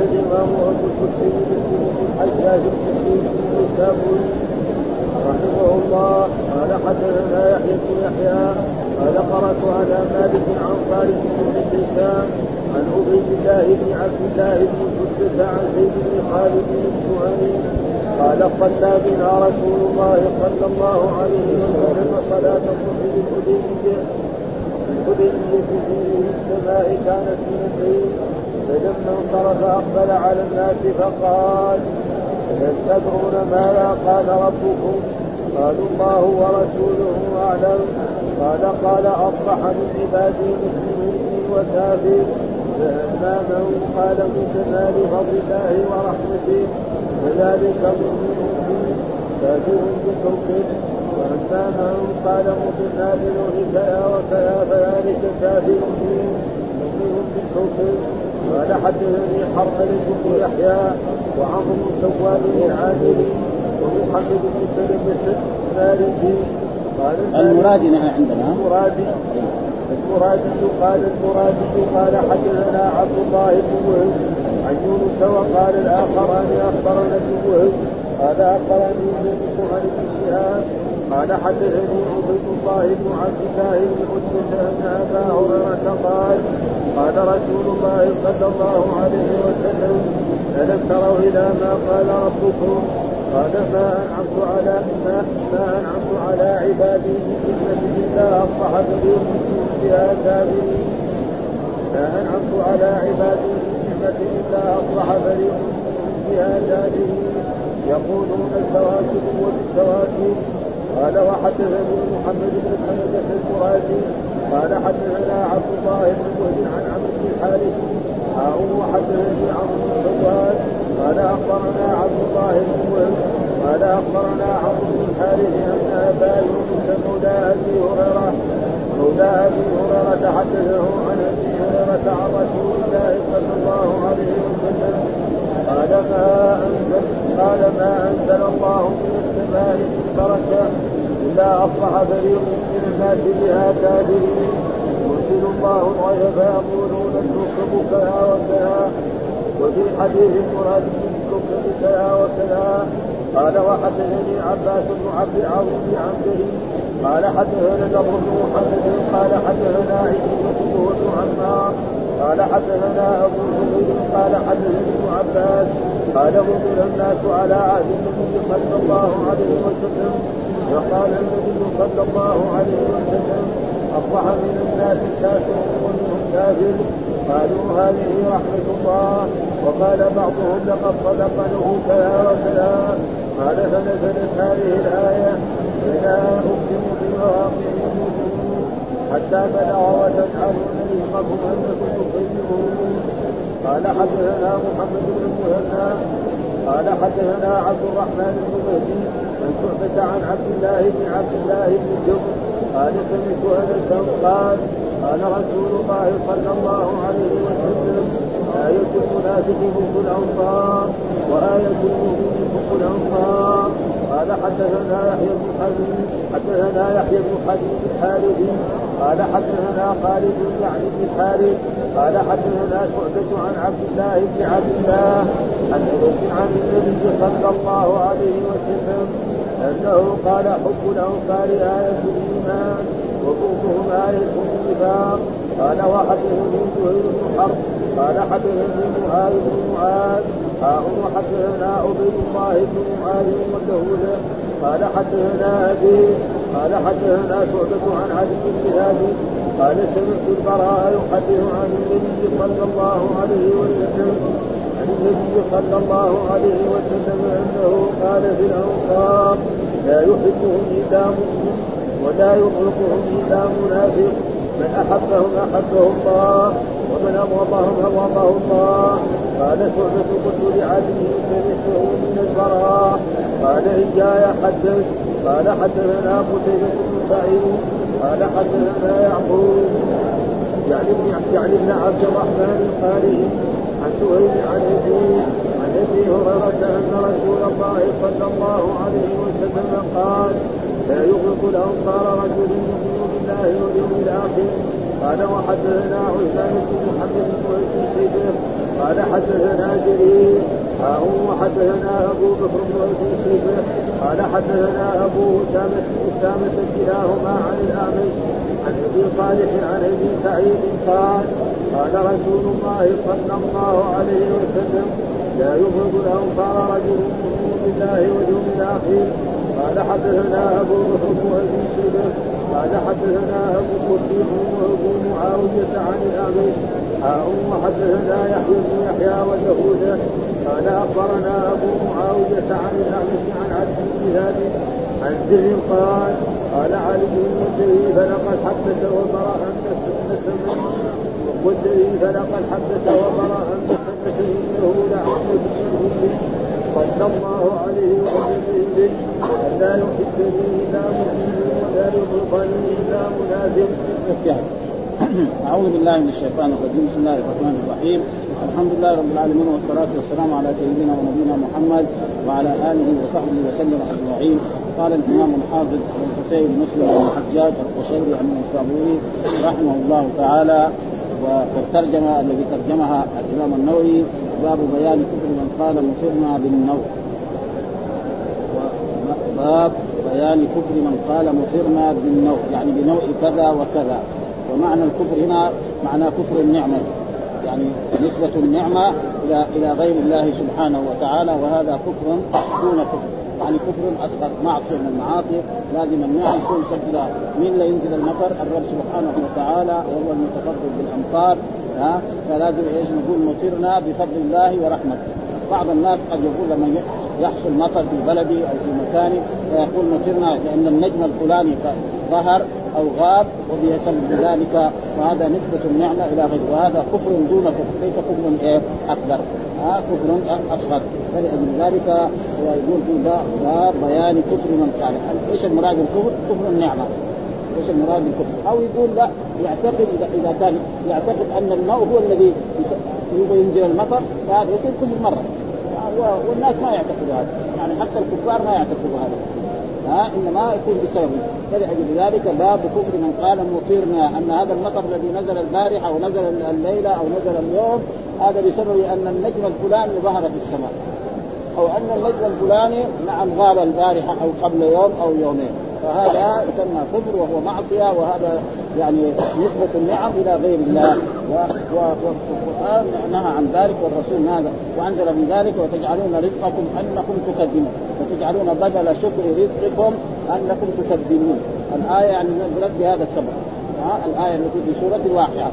أخرج الإمام أبو الحسين مسلم بن الحجاج الحسين بن الكابوي رحمه الله قال حدثنا يحيى بن يحيى قال قرأت على مالك عن خالد بن هشام عن عبيد الله بن عبد الله بن سدة عن زيد بن خالد بن الجهني قال صلى بنا رسول الله صلى الله عليه وسلم صلاة الصبح بالحديبية الحديبية في السماء كانت من الليل فلما انصرف أقبل على الناس فقال تدرون ماذا قال ربكم؟ قالوا الله ورسوله أعلم. قال قال أصبح من عبادي مسلم وكافر فأما من قال من كمال فضل الله ورحمته فذلك مؤمن كافر بكفر واما من قال مطرنا بنوح كذا وكذا فذلك كافر مؤمن بالكفر قال حدثني حرملة بن يحيى وعمرو بن سواد بن عامر ومحمد بن سلمة المالكي قال المرادي عندنا. المرادي. المرادي قال المرادي قال حدثنا عبد الله بن وهب عن يونس وقال الآخران أخبرنا ابن وهب. قال أخبرني يونس عن ابن شهاب قال حدثني عبيد الله بن عبد الله بن عتبة أن أبا هريرة قال قال رسول الله صلى الله عليه وسلم ألم تروا إلى ما قال ربكم؟ قال ما أنعمت على ما, ما أنعمت على عبادي بنعمة إلا أصبح فريق بها كافرين ما أنعمت على عبادي بنعمة إلا أصبح فريق بها كافرين يقولون الكواكب وبالكواكب قال وحدثني محمد بن حمد المرادي قال حدثنا عبد الله بن وهب عن عبد بن الحارث وحدثني عمرو بن سواد قال أخبرنا عبد الله بن وهب قال أخبرنا عمرو بن الحارث أن أبا يونس مولى أبي هريرة مولى أبي هريرة حدثه عن أبي هريرة عن رسول الله صلى الله عليه وسلم قال ما أنزل قال ما أنزل الله من السماء بركه الا أصبح فريق من الناس بها كافرين يرسل الله الغيب فيقولون الكوكب كذا وكذا وفي حديث المراد بالكوكب كذا وكذا قال وحدثني عباس بن عبد العظيم كريم قال حدثنا بن محمد قال حدثنا عيسى بن عمار. قال حدثنا أبو الزبير قال حدثني ابن عباس. قال وكل الناس على عهد النبي صلى الله عليه وسلم وقال النبي صلى الله عليه وسلم اصبح من الناس كافر ومنهم كافر قالوا هذه رحمه الله وقال بعضهم لقد صدق له كذا وكذا قال فنزلت هذه الايه فلا اقسم بمواقع حتى بلغ وتجعلون رزقكم انكم تكذبون قال حدثنا محمد بن المهنا قال حدثنا عبد الرحمن بن مهدي عن شعبة عن عبد الله بن عبد الله بن جبر قال سمعت أنس قال قال رسول الله صلى الله عليه وسلم آية المنافق حب الأنصار وآية المؤمن حب الأنصار قال حدثنا يحيى بن حبيب حدثنا يحيى بن حبيب الحارثي قال حدثنا خالد يعني بن الحارث قال حدثنا شعبة عن عبد الله بن عبد الله عن عن النبي صلى الله عليه وسلم أنه قال حب الانصار آية الإيمان وبغضهم آية النفاق قال وحدثني زهير بن حرب قال حدثني معاذ بن معاذ. ها وحدثنا عبيد الله بن معاذ وكهوله قال حدثنا أبي. قال حدثنا شعبة عن عدي بن قال سمعت البراء يحدث عن النبي صلى الله عليه وسلم النبي صلى الله عليه وسلم أنه قال في الأنصار لا يحبهم الا مؤمن ولا يطلقهم الا منافق من أحبهم أحبه الله ومن أبغضهم أبغضه الله. قال شعبة قلت لعلي سمعته من البراء. قال إن جاء حدث قال حدثنا قتيبة بن سعيد. قال حدثنا يعقوب. يعني ابن يعني عبد الرحمن القاري عن سهيل عن ابي هريرة أن رسول الله صلى الله عليه وسلم قال لا يغلق الأنصار رجل يؤمن بالله واليوم الآخر قال وحدثنا عثمان بن محمد بن شيبه قال حدثنا جرير ها وحدثنا أبو بكر بن شيبة قال حدثنا أبو أسامة أسامة كلاهما عن الأعمش عن أبي صالح عن أبي سعيد قال قال رسول الله صلى الله عليه وسلم لا يبغض الأنصار رجل مؤمن بالله واليوم الاخير قال حدثنا أبو بكر بن أبي شيبة قال حدثنا أبو كثير وابو معاوية عن الاعمش حاء وحدثنا يحيى بن يحيى وداوود قال أخبرنا أبو معاوية عن الاعمش عن عبد ثابت عن قال قال علي والذي فلقد حدث وبرا والذي فلقد حدث وبرا سنه انه لعبد صلى الله عليه وسلم به لا يحبني إلا مؤمن ولا يبغضني إلا منافق. أعوذ بالله من الشيطان الرجيم. بسم الله الرحمن الرحيم. الحمد لله رب العالمين والصلاة والسلام على سيدنا ونبينا محمد وعلى آله وصحبه وسلم أجمعين. قال الإمام الحافظ الحسين مسلم بن الحجاج القشيري عن الصابوني رحمه الله تعالى والترجمة الذي ترجمها الإمام النووي باب بيان كفر من قال مصرنا بالنوم باب بيان كفر من قال مصرنا بالنوع يعني بنوع كذا وكذا. ومعنى الكفر هنا معنى كفر النعمة يعني نسبة النعمة إلى إلى غير الله سبحانه وتعالى وهذا كفر دون كفر. يعني كفر اصغر معصيه من المعاصي لازم النعم يكون سجل من لا ينزل المطر؟ الرب سبحانه وتعالى وهو المتفضل بالأمطار ها؟ فلازم إيش؟ نقول مطرنا بفضل الله ورحمته. بعض الناس قد يقول لما يحصل مطر في بلدي أو في مكاني فيقول مطرنا لأن النجم الفلاني ظهر أو غاب وبسبب ذلك فهذا نسبة النعمة إلى غيره. وهذا كفر دون كفر. ليس كفر أكبر. ها كفر أصغر فلأجل ذلك يقول في باب بيان كفر من قال. إيش المراد بالكفر؟ كفر النعمة. إيش المراد بالكفر؟ أو يقول لا يعتقد اذا إذا كان يعتقد أن الماء هو الذي يبغى ينزل المطر فهذا يكون كل مرة. والناس ما يعتقدوا هذا. يعني حتى الكفار ما يعتقدوا هذا. ها إنما يكون بسبب. فلأجل ذلك باب كفر من قال مطيرنا أن هذا المطر الذي نزل البارحة أو نزل الليلة أو نزل اليوم هذا بسبب أن النجم الفلاني ظهر في السماء. أو أن النجم الفلاني نعم غاب البارحة أو قبل يوم أو يومين. فهذا يسمى كفر وهو معصية وهذا يعني نسبة النعم إلى غير الله. والقرآن نهى عن ذلك والرسول هذا وأنزل من ذلك وتجعلون رزقكم أنكم تكذبون. وتجعلون بدل شكر رزقكم أنكم تكذبون. الآية يعني نزلت بهذا السبب. الآية التي في سورة الواقعة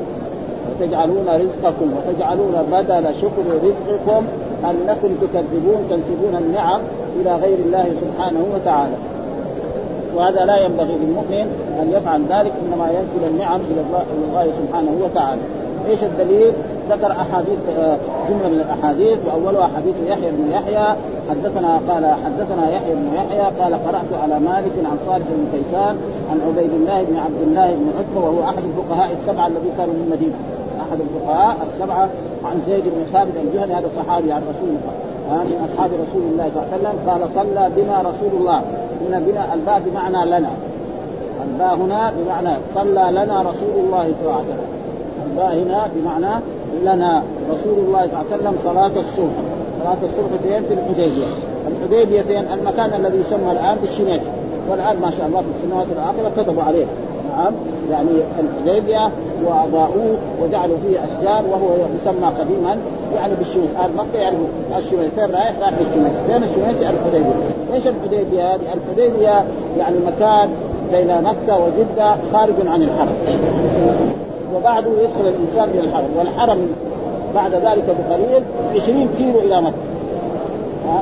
وتجعلون رزقكم وتجعلون بدل شكر رزقكم أنكم تكذبون تنسبون النعم إلى غير الله سبحانه وتعالى. وهذا لا ينبغي للمؤمن أن يفعل ذلك إنما ينسب النعم إلى الله, إلى الله سبحانه وتعالى. إيش الدليل؟ ذكر أحاديث آه، جملة من الأحاديث وأولها حديث يحيى بن يحيى حدثنا قال حدثنا يحيى بن يحيى قال قرأت على مالك عن صالح بن كيسان عن عبيد الله بن عبد الله بن عتبة وهو أحد الفقهاء السبعة الذين كانوا من المدينة. أحد الفقهاء السبعة عن زيد بن ثابت الجهني هذا صحابي عن رسول الله. من أصحاب رسول الله صلى الله عليه وسلم؟ قال صلى بنا رسول الله. إن بنا الباء بمعنى لنا. الباء هنا بمعنى صلى لنا رسول الله صلى الله عليه وسلم. الباء هنا بمعنى لنا رسول الله صلى الله عليه وسلم صلاة الصبح. صلاة الصبح في الحديبية. فين المكان الذي يسمى الآن بالشنيش والآن ما شاء الله في السنوات الآخرة كتبوا عليه. نعم يعني الحديبية وأضاءوه وجعلوا فيه أشجار وهو يسمى قديما يعني بالشمس آل مكة يعني الشمس فين رايح؟ رايح للشمس فين الشمس الحديبية إيش الحديبية هذه؟ الحديبية يعني مكان بين مكة وجدة خارج عن الحرم. وبعده يدخل الإنسان إلى الحرم. والحرم بعد ذلك بقليل 20 كيلو إلى مكة.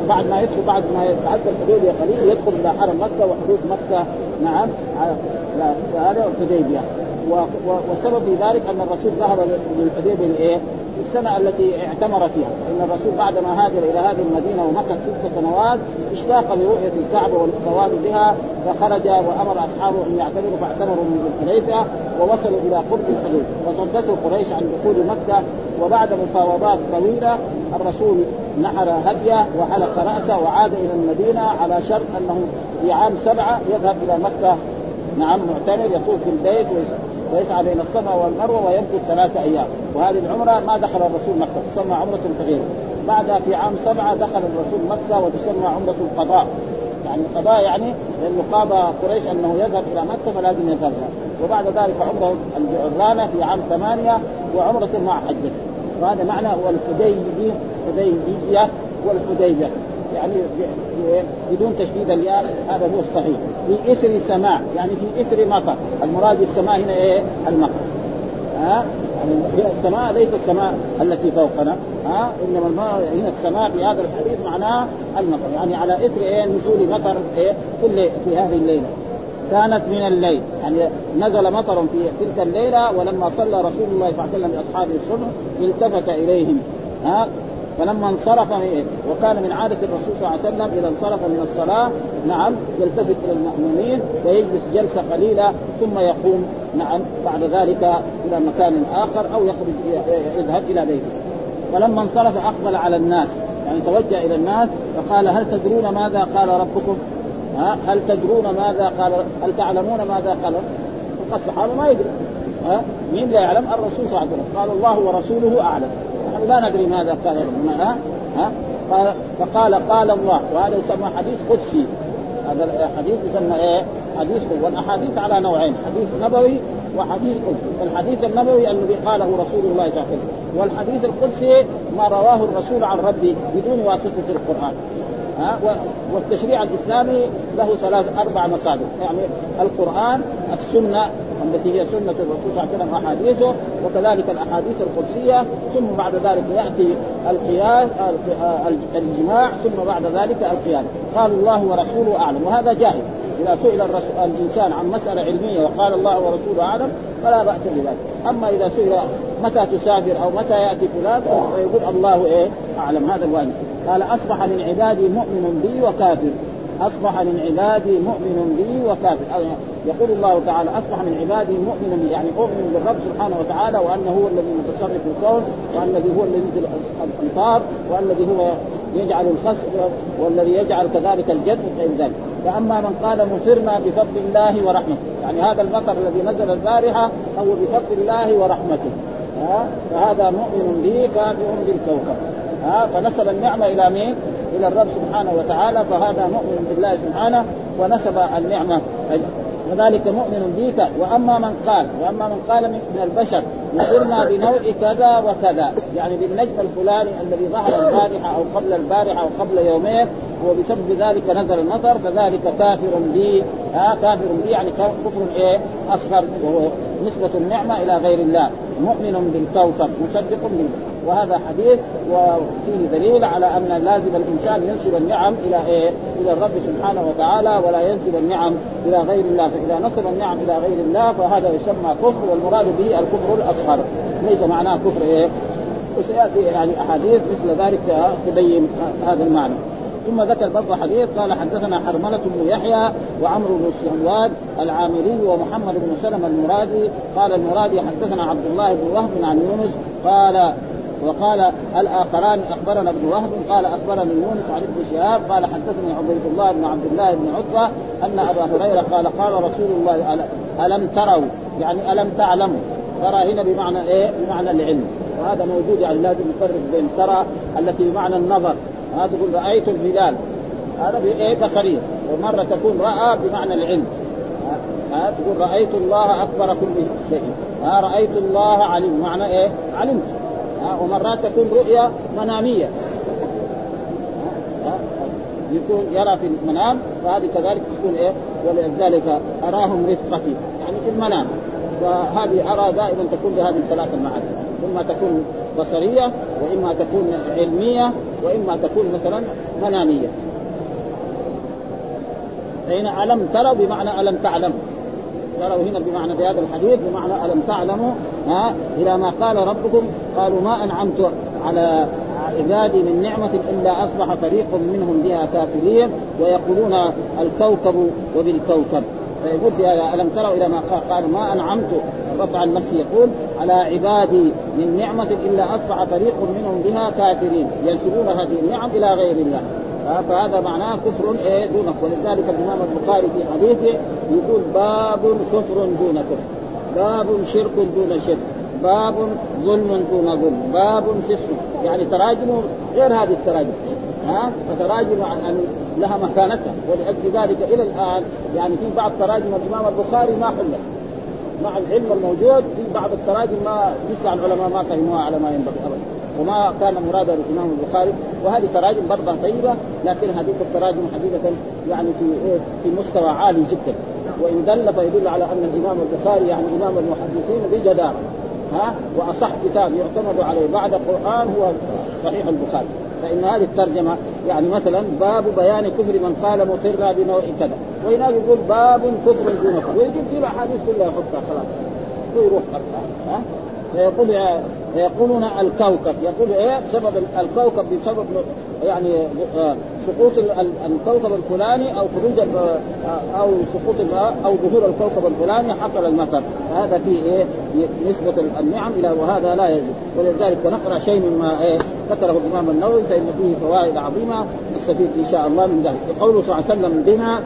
بعد ما يدخل بعد ما يتعدى الحديبية قليل يدخل إلى حرم مكة وحدود مكة. نعم. هذا الحديبية. والسبب في ذلك أن الرسول ذهب للحديبية لإيه؟ في السنة التي اعتمر فيها، إن الرسول بعدما هاجر إلى هذه المدينة ومكث ست سنوات اشتاق لرؤية الكعبة والطواف بها فخرج وأمر أصحابه أن يعتمروا فاعتمروا من الحديبيه ووصلوا إلى قرب الحدود وصدته قريش عن دخول مكة وبعد مفاوضات طويلة الرسول نحر هديه وحلق رأسه وعاد إلى المدينة على شرط أنه في عام سبعة يذهب إلى مكة. نعم معتمر يطوف في البيت ويسعى بين الصفا والمروة ويمكث ثلاثة أيام. وهذه العمرة ما دخل الرسول مكة تسمى عمرة صغيره بعدها في عام سبعة دخل الرسول مكة وتسمى عمرة القضاء. يعني القضاء يعني لأنه قاب قريش أنه يذهب إلى مكة فلازم يذهبها وبعد ذلك عمرة الجعرانة في عام ثمانية وعمرة مع حجة. وهذا معنى هو الحديبية حديبيه والحديبيه يعني بدون تشديد الياء هذا هو الصحيح في إثر سماع يعني في إثر مطر. المراد بالسماء هنا إيه؟ المطر. ها؟ يعني السماء ليس السماء التي فوقنا. ها؟ إنما الماء هنا السماء في هذا الحديث معناه المطر. يعني على إثر إيه؟ نزول مطر إيه؟ في في هذه الليلة. كانت من الليل. يعني نزل مطر في تلك الليلة ولما صلى رسول الله صلى الله عليه وسلم بأصحابه الصبح التفت إليهم. ها؟ فلما انصرف وكان من عادة الرسول صلى الله عليه وسلم إذا انصرف من الصلاة نعم يلتفت إلى المأمومين ويجلس جلسة قليلة ثم يقوم نعم بعد ذلك إلى مكان آخر أو يخرج يذهب إلى بيته. فلما انصرف أقبل على الناس يعني توجه إلى الناس فقال هل تدرون ماذا قال ربكم؟ ها؟ هل تدرون ماذا قال هل تعلمون ماذا قال فقد الصحابة ما يدري. ها؟ مين لا يعلم؟ الرسول صلى الله عليه وسلم. قال الله ورسوله أعلم. نحن لا ندري ماذا قال ها؟ ها؟ قال فقال قال الله وهذا يسمى حديث قدسي. هذا الحديث يسمى إيه؟ حديث والأحاديث على نوعين حديث نبوي وحديث قدسي. الحديث النبوي الذي قاله رسول الله صلى الله عليه وسلم والحديث القدسي ما رواه الرسول عن ربه بدون واسطة القرآن. ها؟ والتشريع الإسلامي له ثلاث أربع مصادر. يعني القرآن السنة التي هي سنة الرسول صلى الله عليه وسلم احاديثه وكذلك الأحاديث القدسية ثم بعد ذلك يأتي القياس الجماع ثم بعد ذلك القياس قال الله ورسوله أعلم. وهذا جائز. إذا سئل الإنسان عن مسألة علمية وقال الله ورسوله أعلم فلا بأس بذلك. أما إذا سئل متى تسافر أو متى يأتي فلان فيقول الله إيه؟ أعلم. هذا الواجب قال أصبح من عبادي مؤمن بي وكافر. اصبح من عبادي مؤمن بي وكافر. يقول الله تعالى اصبح من عبادي مؤمن بي يعني أؤمن بالرب سبحانه وتعالى وأنه هو الذي متصرف في الكون والذي هو الذي ينزل الأمطار والذي هو يجعل الخسف والذي يجعل كذلك الجد وغير ذلك. واما من قال مطرنا بفضل الله ورحمته يعني هذا المطر الذي نزل البارحة هو بفضل الله ورحمته. فهذا مؤمن به كافر بالكوكب. ها؟ فنسب النعمة إلى مين؟ إلى الرب سبحانه وتعالى فهذا مؤمن بالله سبحانه ونسب النعمة. وذلك مؤمن بك وأما من قال وأما من قال من البشر نصرنا بنوع كذا وكذا. يعني بالنجم الفلاني الذي ظهر البارحة أو قبل البارحة أو قبل يومين وبسبب ذلك نزل المطر فذلك كافر بي. ها كافر بي يعني كفر إيه؟ أصغر وهو نسبة النعمة إلى غير الله. مؤمن بالكوكب مصدق بالله وهذا حديث وفيه دليل على أن لازم الإنسان ينسب النعم إلى إيه؟ إلى الرب سبحانه وتعالى ولا ينسب النعم إلى غير الله، فإذا نسب النعم إلى غير الله فهذا يسمى كفر والمراد به الكفر الأصغر، ليس معناه كفر إيه؟ وسيأتي يعني أحاديث مثل ذلك تبين هذا المعنى. ثم ذكر برضه حديث قال حدثنا حرملة بن يحيى وعمرو بن السهواد العامري ومحمد بن سلمة المرادي قال المرادي حدثنا عبد الله بن وهب عن يونس قال وقال الآخران أخبرنا ابن وهب قال اخبرني يونس عن ابن شهاب قال حدثني عبيد الله بن عبد الله بن عتبة أن أبا هريرة قال قال رسول الله ألم تروا؟ يعني ألم تعلموا؟ ترى هنا بمعنى إيه؟ بمعنى العلم. وهذا موجود يعني لازم نفرق بين ترى التي بمعنى النظر. هذا تقول رأيت الهلال. هذا بايه بصريه ومرة تكون رأى بمعنى العلم. ها؟ تقول رأيت الله أكبر كل شيء. ها؟ رأيت الله علم معنى إيه؟ علمت. ومرات تكون رؤيا منامية. يكون يرى في المنام فهذه كذلك تكون إيه؟ ولذلك أراهم رفقتي يعني في المنام. فهذه أرى دائما تكون بهذه الثلاث المعاني. إما تكون بصرية وإما تكون علمية وإما تكون مثلا منامية. فهنا ألم تروا بمعنى ألم تعلموا قالوا هنا بمعنى في هذا الحديث بمعنى ألم تعلموا ها إلى ما قال ربكم؟ قالوا ما أنعمت على عبادي من نعمة إلا أصبح فريق منهم بها كافرين ويقولون الكوكب وبالكوكب. فيقول ألم تروا إلى ما قال؟ ما أنعمت عن نفسه يقول على عبادي من نعمة إلا أصبح فريق منهم بها كافرين. ينسبون هذه النعم إلى غير الله. فهذا معناه كفر إيه دون ولذلك الإمام البخاري في حديثه يقول باب كفر دون كفر. باب شرك دون شرك. باب ظلم دون ظلم. باب فسق. يعني تراجم غير هذه التراجم. ها؟ فتراجم عن لها مكانتها. ولأجل ذلك إلى الآن يعني في بعض تراجم الإمام البخاري ما حلت. مع العلم الموجود في بعض التراجم ما لسه العلماء ما فهموها على ما ينبغي ابدا. وما كان مرادا الإمام البخاري وهذه تراجم برضه طيبة لكن هذه التراجم حقيقة يعني في إيه في مستوى عالي جدا. وإن دل فيدل على أن الإمام البخاري يعني إمام المحدثين بجدارة. ها؟ وأصح كتاب يعتمد عليه بعد القرآن هو صحيح البخاري. فإن هذه الترجمة يعني مثلا باب بيان كفر من قال مقرنا بنوع كذا. وهناك يقول باب كفر دون كفر. ويجيب فيه الاحاديث كلها يحطها خلاص. ويروح ها؟ فيقول يقولون الكوكب. يقول إيه؟ سبب الكوكب بسبب يعني آه، سقوط الكوكب الفلاني أو خروج آه، أو سقوط أو ظهور الكوكب الفلاني حصل المطر. فهذا فيه إيه؟ نسبة النعم إلى وهذا لا يجوز. ولذلك نقرا شيء مما إيه؟ ذكره الإمام النووي فإن فيه فوائد عظيمة نستفيد إن شاء الله من ذلك. قوله صلى الله عليه وسلم بنا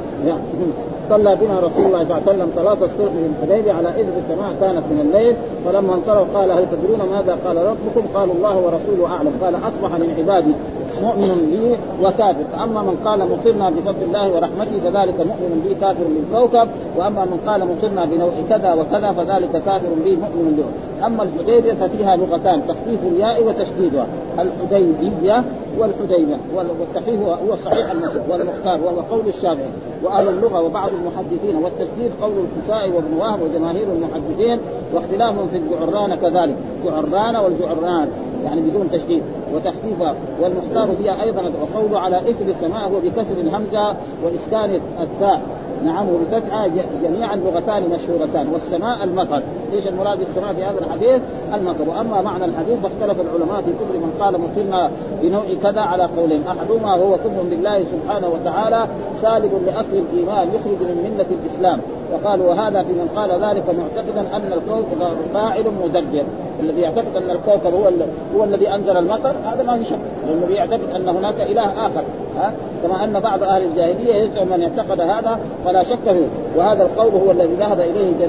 صلى بنا رسول الله صلى الله عليه وسلم صلاة الصبح في الحديبيه على اذن السماء كانت من الليل. فلما انصرف قال هل تدرون ماذا قال ربكم؟ قالوا الله ورسوله أعلم. قال أصبح من عبادي. مؤمن لي وكافر. فأما من قال مصرنا بفضل الله ورحمته فذلك مؤمن بي كافر للكوكب وأما من قال مصرنا بنوع كذا وكذا فذلك كافر بي مؤمن له أما الحديبية ففيها لغتان تخفيف الياء وتشديدها. الحديبية والحديبيه والتخفيف هو صحيح والمختار وهو قول الشافعي. وأهل اللغة وبعض المحدثين والتشديد قول الكسائي وابن وهب وجماهير المحدثين واختلافهم في الجعران كذلك. جعران والجعران. يعني بدون تشديد. وتخفيفها. والمختار فيها أيضا وقول على اثر السماء هو بكسر الهمزة وإسكان التاء. نعم وبفتحة جميعا لغتان مشهورتان. والسماء المطر. إيش المراد بالسماء في هذا الحديث؟ المطر. وأما معنى الحديث فاختلف العلماء في كفر من قال مصرنا بنوع كذا على قولين. أحدهما هو كفر بالله سبحانه وتعالى سالب لأصل الإيمان يخرج من ملة الإسلام. وقالوا وهذا في من قال ذلك معتقدا أن الكوكب فاعل مدبر. الذي يعتقد أن الكوكب هو هو الذي أنزل المطر هذا ما في شك. لأنه يعتقد أن هناك إله آخر. ها؟ كما أن بعض أهل الجاهلية يزعم من اعتقد هذا فلا شك فيه. وهذا القول هو الذي ذهب إليه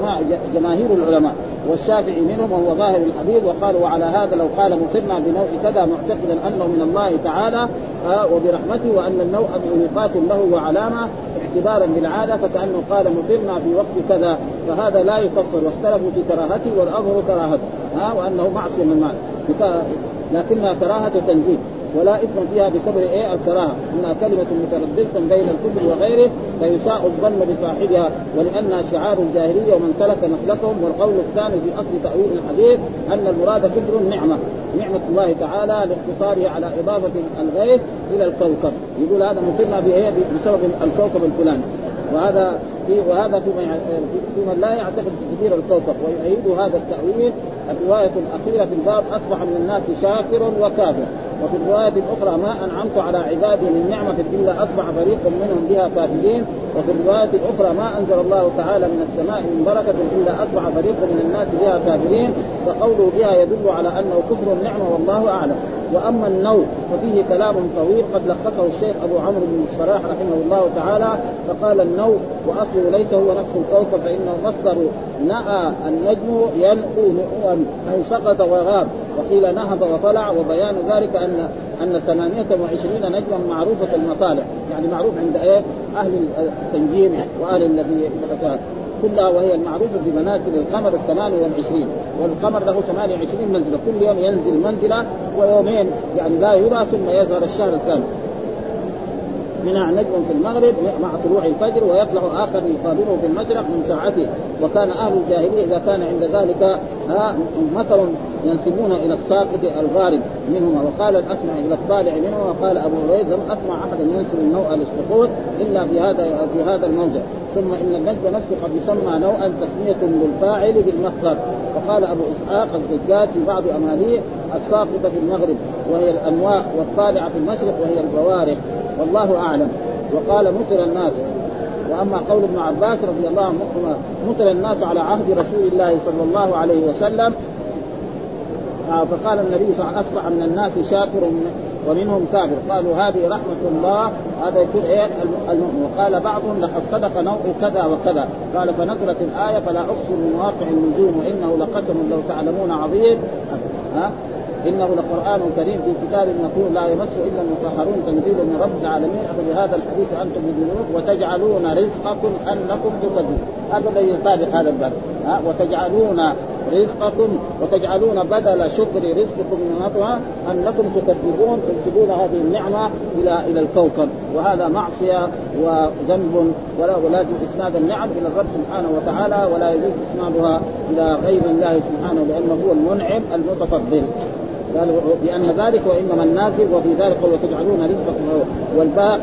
جماهير العلماء والشافعي منهم وهو ظاهر الحديث وقالوا وعلى هذا لو قال مصرنا بنوع كذا معتقدا أنه من الله تعالى وبرحمته وأن النوع ميقات له وعلامة اعتبارا بالعاده فكأنه قال مصرنا في وقت كذا فهذا لا يكفر واختلفوا في كراهته والاظهر كراهته ها وأنه معصية من مال. لكنها كراهة تنزيل ولا إثم فيها بكبر إيه؟ الكراهة. إنها كلمة مترددة بين الكفر وغيره فيساء الظن بصاحبها. ولأنها شعار الجاهلية ومن سلك مسلكهم والقول الثاني في أصل تأويل الحديث أن المراد النعمه نعمة. الله تعالى لاقتصارها على إضافة الغيث إلى الكوكب. يقول هذا مصرنا بسبب الكوكب الفلاني. وهذا في وهذا في في من لا يعتقد بتدبير الكوكب. ويؤيد هذا التأويل الرواية الأخيرة في الباب أصبح من الناس شاكر وكافر. وفي الرواية الأخرى ما أنعمت على عبادي من نعمة إلا أصبح فريق منهم بها كافرين وفي الرواية الأخرى ما أنزل الله تعالى من السماء من بركة إلا أصبح فريق من الناس بها كافرين فقوله بها يدل على أنه كفر النعمة والله أعلم. وأما النوم ففيه كلام طويل قد لخصه الشيخ أبو عمرو بن الصلاح رحمه الله تعالى فقال النوم واصله ليس هو نفس الكوكب فانه مصدر نأى النجم ينقو نؤوا اي سقط وغاب وقيل نهض وطلع وبيان ذلك ان أن 28 نجما معروفة المصالح يعني معروف عند إيه؟ أهل التنجيم واهل الذي كلها وهي المعروفة بمنازل القمر الثمانية والعشرين والقمر له 28 منزلة كل يوم ينزل منزلة ويومين يعني لا يرى ثم يظهر الشهر الثاني. منع نجم في المغرب مع طلوع الفجر ويطلع آخر يقابله في المشرق من ساعته. وكان أهل الجاهلية إذا كان عند ذلك مطر ينسبون إلى الساقط الغارب منهما. وقال الأسمع إلى الطالع منهما وقال أبو هريره لم أسمع احدا ينسب النوء للسقوط إلا في هذا في هذا الموضع. ثم إن النجم نفسه قد يسمى نوعا تسمية للفاعل بالمصدر وقال أبو إسحاق الزجاج في بعض اماليه الساقطة في المغرب وهي الانواء والطالعة في المشرق وهي البوارق والله أعلم. وقال مطر الناس. وأما قول ابن عباس رضي الله عنه مطر الناس على عهد رسول الله صلى الله عليه وسلم. آه، فقال النبي صلى الله عليه وسلم أصبح من الناس شاكر ومنهم كافر. قالوا هذه رحمة الله هذا يكون إيه المؤمن. وقال بعضهم لقد صدق نوع كذا وكذا. قال فنزلت الآية فلا أقسم بمواقع النجوم وإنه لقسم لو تعلمون عظيم. ها إنه لقرآن كريم في كتاب مكتوب لا يمس إلا المطهرون تنزيل من رب العالمين. فبهذا الحديث أنتم مدينون وتجعلون رزقكم أنكم تكذبون. هذا الذي يطابق هذا الباب. ها؟ وتجعلون رزقكم وتجعلون بدل شكر رزقكم من نطوة أنكم تكذبون. تنسبون هذه النعمة إلى إلى الكوكب. وهذا معصية وذنب ولا ولازم إسناد النعم إلى الرب سبحانه وتعالى ولا يجوز إسنادها إلى غير الله سبحانه لأنه هو المنعم المتفضل. قال لأن ذلك وإنما النازل وفي ذلك وتجعلون رزقكم والباء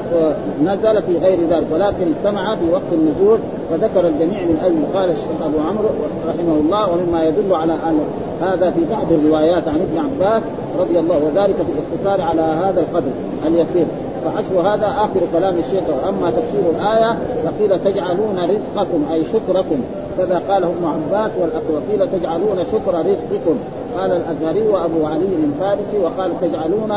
نزل في غير ذلك ولكن استمع في وقت النزول وذكر الجميع من أجل. قال الشيخ أبو عمرو رحمه الله ومما يدل على أن هذا في بعض الروايات عن ابن عباس رضي الله وذلك في الاختصار على هذا القدر اليسير. فحسب هذا آخر كلام الشيخ. واما تفسير الآية فقيل تجعلون رزقكم أي شكركم. كذا قاله ابن عباس وقيل تجعلون شكر رزقكم. قال الأزهري وأبو علي الفارسي وقال تجعلون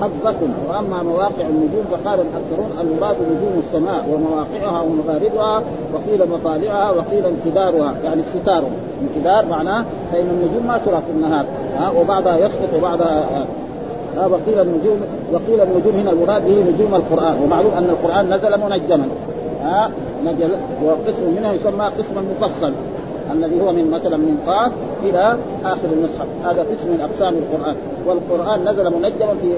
حظكم. وأما مواقع النجوم فقال الأكثرون المراد نجوم السماء ومواقعها ومغاربها وقيل مطالعها وقيل انكدارها يعني ستار. انكدار معناه فإن النجوم ما ترى في النهار. ها وبعضها يسقط وبعضها ها وقيل النجوم وقيل النجوم هنا المراد به نجوم القرآن. ومعلوم أن القرآن نزل منجما. ها نزل وقسم منها يسمى قسما مفصل الذي هو من مثلا من قاف إلى آخر المصحف. هذا قسم من أقسام القرآن. والقرآن نزل منجما في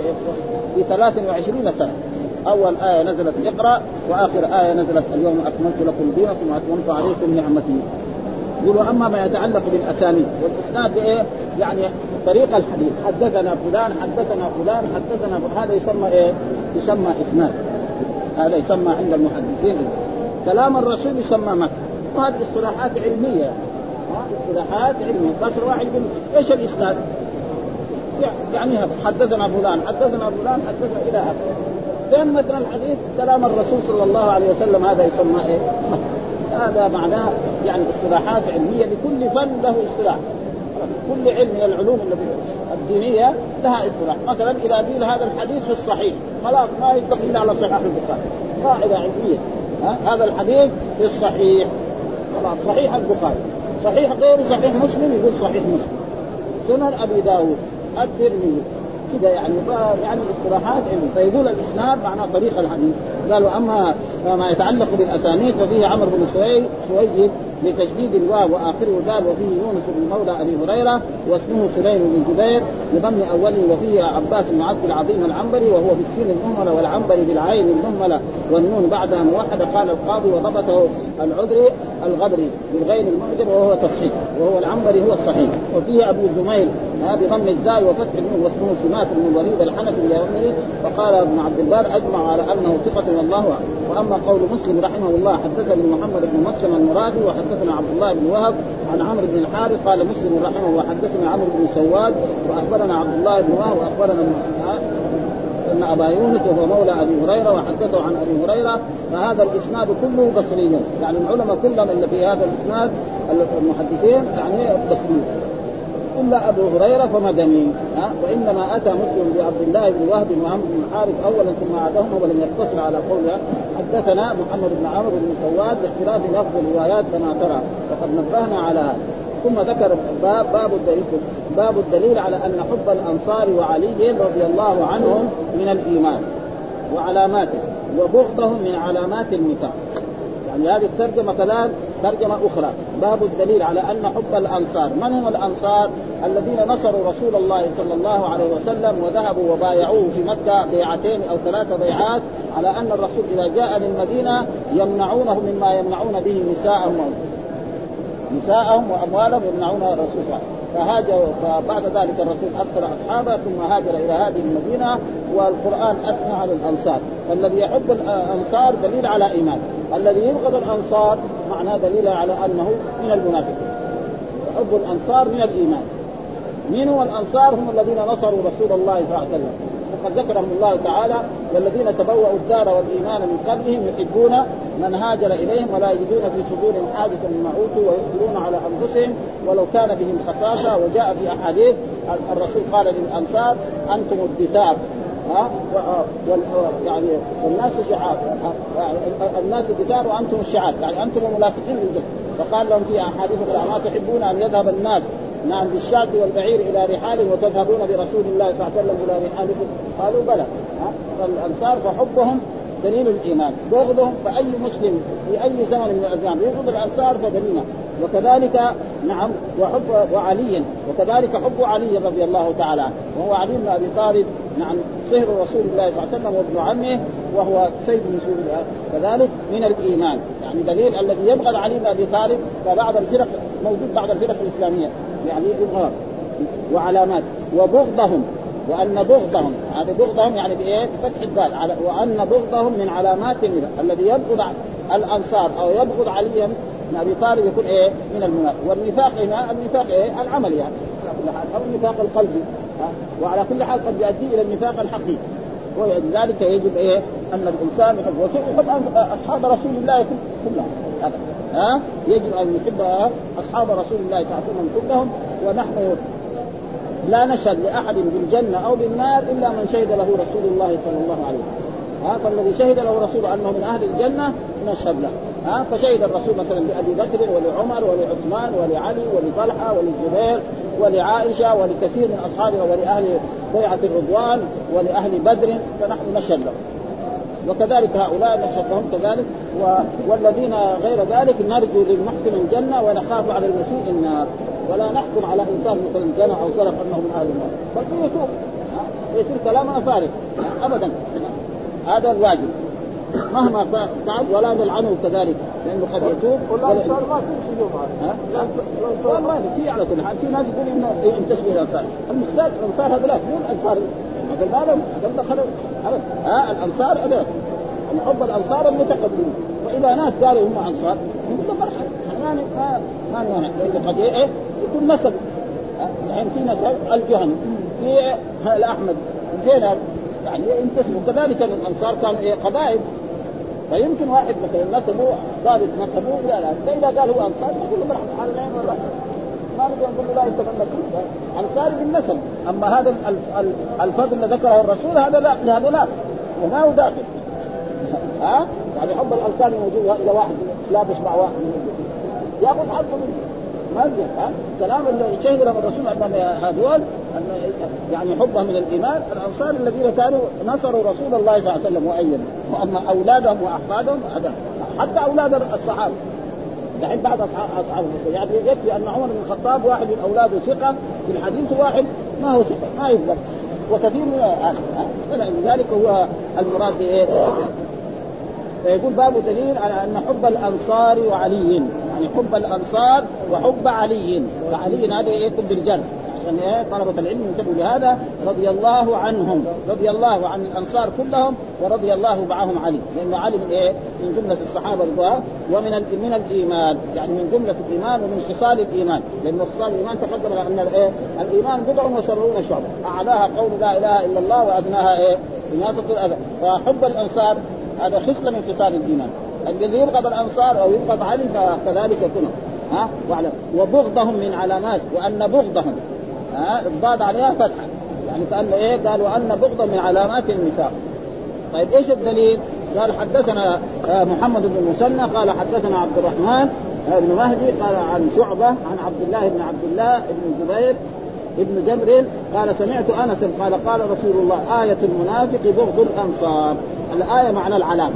في 23 سنة. أول آية نزلت اقرأ وآخر آية نزلت اليوم أكملت لكم دينكم وأتممت عليكم نعمتي. يقولوا أما ما يتعلق بالأسانيد. والأسناد إيه؟ يعني طريق الحديث. حدثنا فلان حدثنا فلان حدثنا هذا يسمى إيه؟ يسمى إسناد. هذا يسمى عند المحدثين. كلام الرسول يسمى مكه وهذه اصطلاحات علمية. يعني اصطلاحات علمية. بشر واحد يقول إيش الإسناد؟ يعني حدثنا فلان حدثنا فلان حدثنا إلى آخره. فين مثلا الحديث كلام الرسول صلى الله عليه وسلم هذا يسمى إيه؟ هذا معناه يعني اصطلاحات علمية لكل فن له اصطلاح. كل علم من العلوم التي الدينية لها اصطلاح. مثلا إذا قيل هذا الحديث في الصحيح خلاص ما يدخل على صحيح البخاري. قاعدة علمية؟ هذا الحديث في الصحيح خلاص صحيح البخاري. صحيح غير صحيح مسلم يقول صحيح مسلم. سنن أبي داود الترمذي. كذا يعني يعني الاصطلاحات علم فيقول الإسناد معناه طريق الحديث. قالوا أما ما يتعلق بالأسانيد ففيه عمرو بن سواد سواد بتشديد الواو وآخره دال وفيه أبو يونس مولى أبي هريرة واسمه سليم بن جبير بضم أوله وفيه عباس بن عبد العظيم العنبري وهو بالسين المهملة والعنبري بالعين المهملة والنون بعدها موحدة قال القاضي وضبطه العذري الغبري بالغين المعجمة وهو تصحيف وهو العنبري هو الصحيح. وفيه أبو زميل بضم الزاي وفتح الميم واسمه سماك بن الوليد الحنفي اليمامي وقال ابن عبد البر أجمع على أنه ثقة والله وأما قول مسلم رحمه الله حدثني محمد بن مسلم المرادي وحدثنا عبد الله بن وهب عن عمرو بن الحارث قال مسلم رحمه الله حدثنا عمرو بن سواد وأخبرنا عبد الله بن وهب وأخبرنا أن أبا يونس وهو مولى أبي هريرة وحدثه عن أبي هريرة فهذا الإسناد كله بصري. يعني العلماء كلهم اللي في هذا الإسناد المحدثين يعني بصري الا أبو هريرة فمدني ها؟ وإنما أتى مسلم بعبد الله بن وهب وعمرو بن الحارث اولا ثم عادهم ولم يقتصر على قولها حدثنا محمد بن عمرو بن سواد باختلاف لفظ الروايات كما ترى وقد نبهنا على هذا. ثم ذكر باب باب الدليل باب الدليل على أن حب الأنصار وعلي رضي الله عنهم من الإيمان وعلاماته وبغضهم من علامات النفاق يعني هذه الترجمة كذلك ترجمة أخرى. باب الدليل على أن حب الأنصار. من هم الأنصار؟ الذين نصروا رسول الله صلى الله عليه وسلم وذهبوا وبايعوه في مكة بيعتين أو ثلاث بيعات على أن الرسول إذا جاء للمدينة يمنعونه مما يمنعون به نساءهم. نساءهم وأموالهم يمنعون الرسول فهاجر فبعد ذلك الرسول ارسل أصحابه ثم هاجر إلى هذه المدينة والقرآن أثنى على الأنصار. فالذي يحب الأنصار دليل على إيمان. الذي يبغض الأنصار معناه دليل على أنه من المنافقين. يحب الأنصار من الإيمان. من هو الأنصار؟ هم الذين نصروا رسول الله صلى الله عليه وسلم. وقد ذكرهم الله تعالى والذين تبوأوا الدار والإيمان من قبلهم يحبون من هاجر إليهم ولا يجدون في صدورهم حاجة مما أوتوا ويؤثرون على أنفسهم ولو كان بهم خصاصة وجاء في أحاديث الرسول قال للأنصار أنتم الدثار. ها؟ وال يعني والناس شعاب الناس قتال وأنتم الشعاب يعني أنتم الملاصقين للجسد فقال لهم في أحاديث ما تحبون أن يذهب الناس. نعم بالشاة والبعير إلى رحالهم وتذهبون برسول الله صلى الله عليه وسلم إلى رحالكم؟ قالوا بلى. فالأنصار فحبهم دليل الإيمان. بغضهم فأي مسلم في أي زمن من الأزمان يبغض الأنصار فدليلنا وكذلك نعم وحب وعلي وكذلك حب علي رضي الله تعالى عنه. وهو علي بن أبي طالب نعم صهر رسول الله صلى الله عليه وسلم وابن عمه وهو سيد من سور كذلك من الإيمان. يعني دليل الذي يبغض علي بن أبي طالب فبعض الفرق موجود بعض الفرق الإسلامية. يعني ابغاض وعلامات وبغضهم. وأن بغضهم هذا بغضهم يعني بإيه؟ بفتح الدال وأن بغضهم من علامات النفاق الذي يبغض الأنصار أو يبغض عليا بن أبي طالب يكون إيه؟ من المنافق والنفاق هنا النفاق إيه؟ العمل يعني. أو النفاق القلبي. وعلى كل حال قد يؤدي إلى النفاق الحقيقي ولذلك يجب إيه؟ أن الإنسان يحب ويحب أصحاب رسول الله كلهم. ها؟ يجب أن يحب أصحاب رسول الله وسلم كلهم. ونحن لا نشهد لأحد بالجنة أو بالنار إلا من شهد له رسول الله صلى الله عليه وسلم. ها فالذي شهد له رسول أنه من أهل الجنة نشهد له. ها فشهد الرسول مثلا لأبي بكر ولعمر ولعثمان ولعلي ولطلحة وللزبير ولعائشة ولكثير من اصحابه ولأهل بيعة الرضوان ولأهل بدر فنحن نشهد له. وكذلك هؤلاء نشهد لهم كذلك. والذين غير ذلك نرجو للمحسن الجنة ونخاف على المسيء النار. ولا نحكم على إنسان مثلا زنى أو سرق أنه من أهل النار. بل يتوب. يصير كلامنا فارغ. ابدا. هذا الواجب. مهما فعل ولا نلعنه كذلك لأنه قد يتوب. ولا ما في والله في على كل حال في ناس يقول انه ينتسبوا إلى الأنصار. المختار الأنصار هذول مو الأنصار. هذا ما لهم دخلوا ها الأنصار هذول. حب الأنصار المتقدمين. وإذا ناس قالوا هم أنصار نقول مرحبا ما ما ما نمانع قد إيه يكون نسب الحين في نسب الجهني في الأحمد. زينب يعني ينتسبوا كذلك الأنصار كانوا إيه قبائل. فيمكن واحد مثلا نسبه ضابط نسبه لا لا. فإذا قال هو أنصار نقول له مرحبا على العين والراس ما نقول له لا يتمنى انصاري بالنسب أما هذا الفضل اللي ذكره الرسول هذا لا هذا لا. وما هو داخل. ها؟ يعني حب الأنصار موجود اذا واحد لابس مع واحد. ياخذ حظه منه. ما ها؟ كلام اللي شهد له الرسول ان هذول أن يعني حبه من الإيمان الأنصار الذين كانوا نصروا رسول الله صلى الله عليه وسلم وايدوا واما أولادهم وأحفادهم هذا. حتى أولاد الصحابة. دحين بعض اصحاب يعني يكفي أن عمر بن الخطاب واحد من اولاده ثقة في الحديث واحد ما هو ثقة ما يقبل وكثير من فلذلك هو المراد إيه فيقول باب دليل على أن حب الأنصار وعلي يعني حب الأنصار وحب علي فعلي هذا يكتب بالجر عشان إيه؟ طلبة العلم ينتبهوا لهذا. رضي الله عنهم. رضي الله عن الأنصار كلهم ورضي الله معهم علي. لأن علي من إيه؟ من جملة الصحابة رضوان ومن من الإيمان. يعني من جملة الإيمان ومن خصال الإيمان. لأن خصال الإيمان تقدم أن الايه؟ الإيمان بضع وسبعون شعبة. أعلاها قول لا إله إلا الله وأدناها إيه؟ إماتة الأذى. فحب الأنصار هذا خصلة من خصال الإيمان. الذي يبغض الأنصار أو يبغض علي فكذلك يكون ها؟ واعلم. وبغضهم من علامات وأن بغضهم. ها؟ الضاد عليها فتحة. يعني كأنه إيه؟ قال وأن بغضهم من علامات النفاق. طيب إيش الدليل؟ قال حدثنا محمد بن المثنى قال حدثنا عبد الرحمن بن مهدي قال عن شعبة عن عبد الله بن عبد الله بن الزبير ابن جبر قال سمعت أنس قال قال رسول الله آية المنافق بغض الأنصار. الآية معنى العلامة.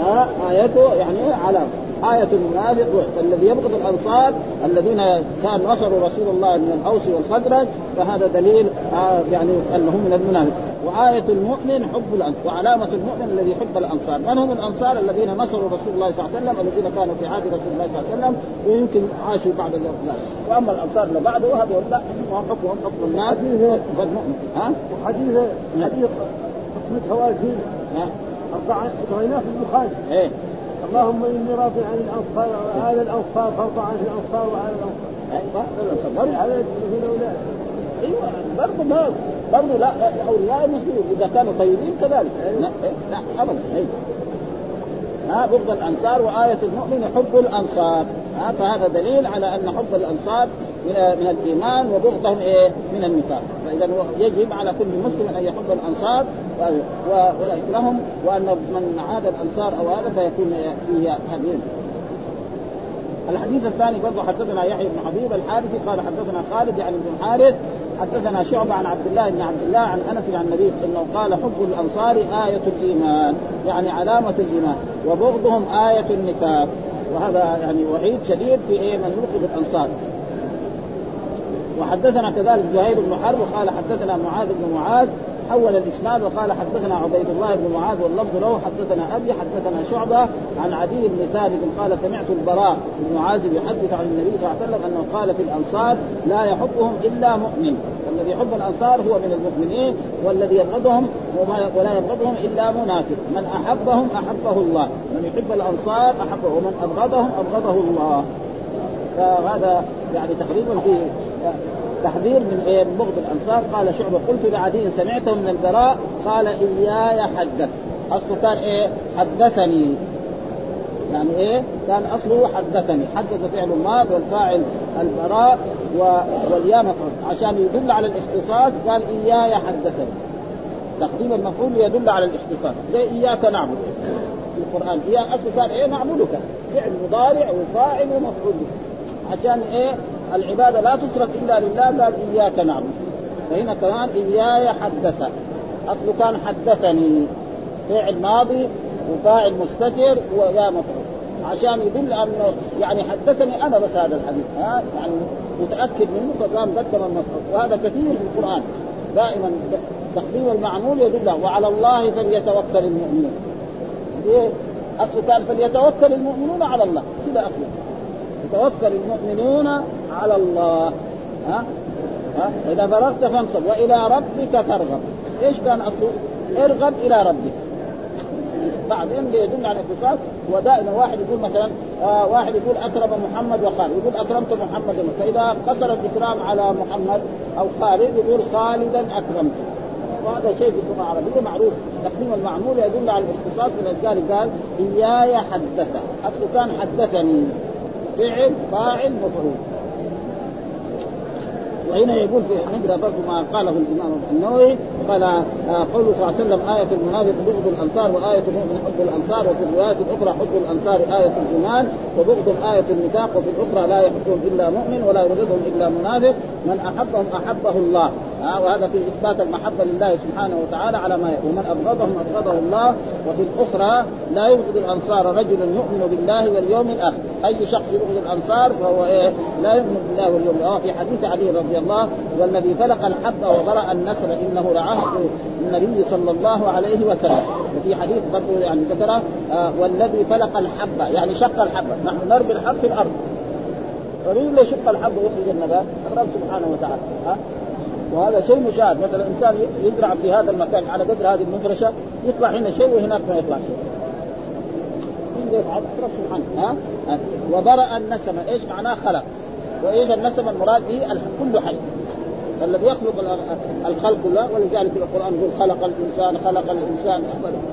ها آيته يعني علامة آية المنافق الذي يبغض الأنصار الذين كان نصروا رسول الله من الأوس والخزرج فهذا دليل آه يعني أنه من المنافق. وآية المؤمن حب الأنصار وعلامة المؤمن الذي يحب الأنصار. من هم الأنصار الذين نصروا رسول الله صلى الله عليه وسلم؟ الذين كانوا في عهد رسول الله صلى الله عليه وسلم ويمكن عاشوا بعد ذلك وأما الأنصار اللي بعده هذول لا هم حكمهم حكم الناس والمؤمن ها؟ حديث حديث قسمة هوازين أربعة رويناه في البخاري. إيه. اللهم إني راضي عن الانصار وعلى الانصار فارض عن الانصار وعلى الانصار أيوه على الاولاد أيوه برضه ما برضه لا اولياء المسلمين إذا كانوا طيبين كذلك. لا لا ابدا أيوه ها بغض الأنصار وآية المؤمن حب الأنصار. ها فهذا دليل على أن حب الأنصار من من الإيمان وبغضهم إيه؟ من النفاق. فاذا يجب على كل مسلم أن يحب الأنصار لهم وأن من عاد الأنصار أو هذا فيكون فيه هديهم الحديث الثاني برضه حدثنا يحيى بن حبيب الحارثي قال حدثنا خالد يعني بن الحارث حدثنا شعبة عن عبد الله بن عبد الله عن أنس عن النبي إنه قال حب الانصار آية الإيمان يعني علامة الإيمان وبغضهم آية النفاق وهذا يعني وعيد شديد في إيه؟ من يبغض الانصار وحدثنا كذلك زهير بن حرب قال حدثنا معاذ بن معاذ حول الإسناد وقال حدثنا عبيد الله بن معاذ واللفظ له حدثنا أبي حدثنا شعبة عن عدي بن ثابت قال سمعت البراء بن عازب يحدث عن النبي صلى الله عليه وسلم أنه قال في الأنصار لا يحبهم إلا مؤمن والذي يحب الأنصار هو من المؤمنين والذي يبغضهم ولا يبغضهم إلا منافق من أحبهم أحبه الله من يحب الأنصار أحبه ومن ابغضهم ابغضه الله. فهذا يعني تقريبا في تحذير من إيه من بغض الأنصار. قال شعبة قلت لعدي سمعته من البراء قال إياي حدث. أصله كان إيه؟ حدثني. يعني إيه؟ كان أصله حدثني. حدث فعل الماض والفاعل البراء والياء عشان يدل على الاختصاص قال إياي حدثني. تقديم المفعول يدل على الاختصاص. زي إياك نعبد. في القرآن. إياك أصله كان إيه؟ نعبدك. فعل مضارع وفاعل ومفعول. عشان إيه؟ العبادة لا تصرف إلا لله قال إياك نعبد. فهنا كمان إياي حدث. أصله كان حدثني. فعل ماضي وفاعل مستتر ويا مفعول. عشان يدل انه يعني حدثني أنا بس هذا الحديث. ها؟ يعني متأكد منه فقام قدم المفعول. وهذا كثير في القرآن. دائما تقديم المعمول يدل وعلى الله فليتوكل المؤمنون. اصله كان فليتوكل المؤمنون على الله. كذا اصله يتوكل المؤمنون على الله. ها؟ ها؟ إذا فرغت فانصب. وإلى ربك فارغب. إيش كان أصله؟ ارغب إلى ربك. بعدين يدل على الاختصاص ودائما واحد يقول مثلا آه واحد يقول أكرم محمد وخالد. يقول أكرمت محمدا فإذا قصر الإكرام على محمد أو خالد يقول خالدا اكرمته وهذا شيء في اللغة العربيه معروف. تقديم المعمول يدل على الاختصاص ولذلك قال إياي حدث أصله كان حدثني. فعل فاعل مفعول. وهنا يقول في نقرأ برضه ما قاله الإمام النووي قال آه قوله صلى الله عليه وسلم آية المنافق بغض الأنصار وآية المؤمن حب الأنصار وفي الرواية الأخرى حب الأنصار آية الإيمان وبغض آية النفاق وفي الأخرى لا يحبهم إلا مؤمن ولا يبغضهم إلا منافق. من أحبهم أحبه الله. آه وهذا في إثبات المحبة لله سبحانه وتعالى على ما ومن أبغضهم أبغضه الله. وفي الأخرى لا يبغض الأنصار رجل يؤمن بالله واليوم الآخر. أي شخص يبغض الأنصار فهو إيه؟ لا يؤمن بالله واليوم الآخر. في حديث علي رضي الله والذي فلق الحب وبرأ النسر إنه لعهد النبي صلى الله عليه وسلم. وفي حديث برضه يعني ذكر آه والذي فلق الحبة يعني شق الحبة نحن نربي الحب في الأرض. فمين يشق الحب ويخرج النبات؟ الرب سبحانه وتعالى. ها؟ وهذا شيء مشاهد. مثلا إنسان يزرع في هذا المكان على قدر هذه المفرشة يطلع هنا شيء وهناك ما يطلع شيء. سبحانه. ها؟ وبرأ النسمة. إيش معناه خلق؟ وإيش النسمة المراد به؟ كل حي. الذي يخلق الخلق كله ولذلك القرآن يقول خلق الإنسان خلق الإنسان.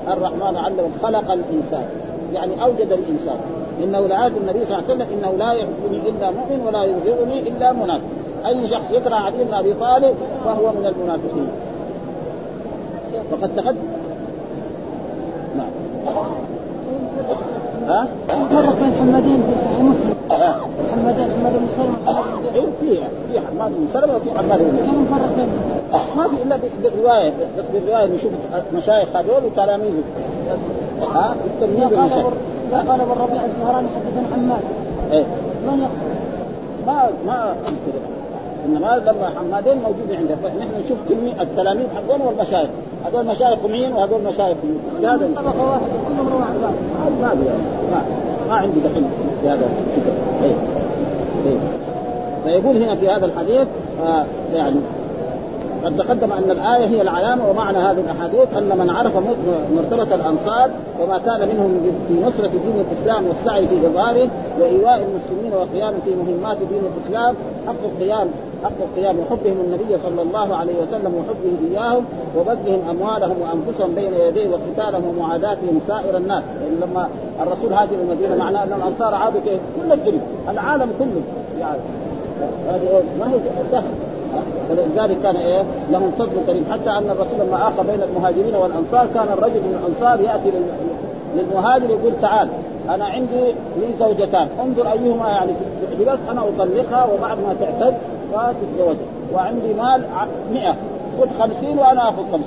الرحمن علم خلق الإنسان. يعني أوجد الإنسان. إنه لعاد النبي صلى الله عليه وسلم إنه لا يحبني إلا مؤمن ولا يبغضني إلا منافق. أي شخص يكره علي بن أبي طالب فهو من المنافقين. وقد تقدم نعم. ها؟ فرق بين حمادين في صحيح مسلم. حمادين حماد بن سلمة أيوه في في حماد بن سلمة وفي حماد بن كم فرق بينهم؟ ما في إلا بالرواية بس بالرواية نشوف مشايخ هذول وتلاميذه ها؟ التلميذ والمشايخ. قال أبو الربيع الزهراني حدثنا حماد إيه. من يقصد؟ ما ما أنكر انما لما حمادين موجودين عنده فنحن نشوف كمية التلاميذ حقهم والمشايخ. هذول مشايخ مين وهذول مشايخ مين؟ هذا. طبقه واحدة كلهم رواه عن بعض. ما في ما ما عندي دخل في هذا. إيه. إيه. فيقول هنا في هذا الحديث آه يعني قد تقدم أن الآية هي العلامة ومعنى هذه الأحاديث أن من عرف مرتبة الأنصار وما كان منهم في نصرة دين الإسلام والسعي في اظهاره وإيواء المسلمين وقيام في مهمات دين الإسلام حق القيام حق القيام وحبهم النبي صلى الله عليه وسلم وحبه إياهم وبذلهم أموالهم وأنفسهم بين يديه وقتالهم ومعاداتهم سائر الناس. يعني لما الرسول هاجر المدينة معناه أن الأنصار عادوا؟ كل الدنيا العالم كله. يعني هذه ما هي ولذلك كان إيه؟ لهم فضل كريم. حتى أن الرسول لما آخى بين المهاجرين والأنصار كان الرجل من الأنصار يأتي للمهاجر يقول تعال أنا عندي لي زوجتان انظر أيهما يعني تعجبك أنا أطلقها وبعد ما تعتد فتتزوجها وعندي مال 100 خذ 50 وأنا آخذ 50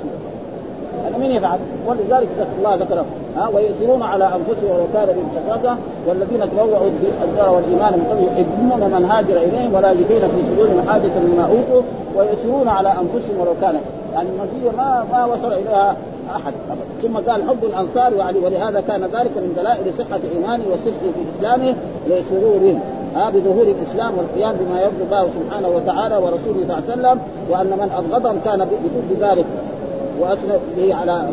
هذا من يفعل؟ ولذلك الله ذكر ها ويؤثرون على أنفسهم ولو كان خصاصه والذين تبوأوا الدار والإيمان من قبل يحبون من هاجر إليهم ولا يجدون في صدورهم حاجة مما أوتوا ويؤثرون على أنفسهم ولو كان. يعني المزيه ما ما وصل إليها أحد أبدا. ثم قال حب الأنصار وعلي ولهذا كان ذلك من دلائل صحة إيمانه وصدقه في إسلامه لسرورهم. ها بظهور الإسلام والقيام بما يرضي الله سبحانه وتعالى ورسوله صلى الله عليه وسلم وأن من ابغضهم كان بضد ذلك واثنى به على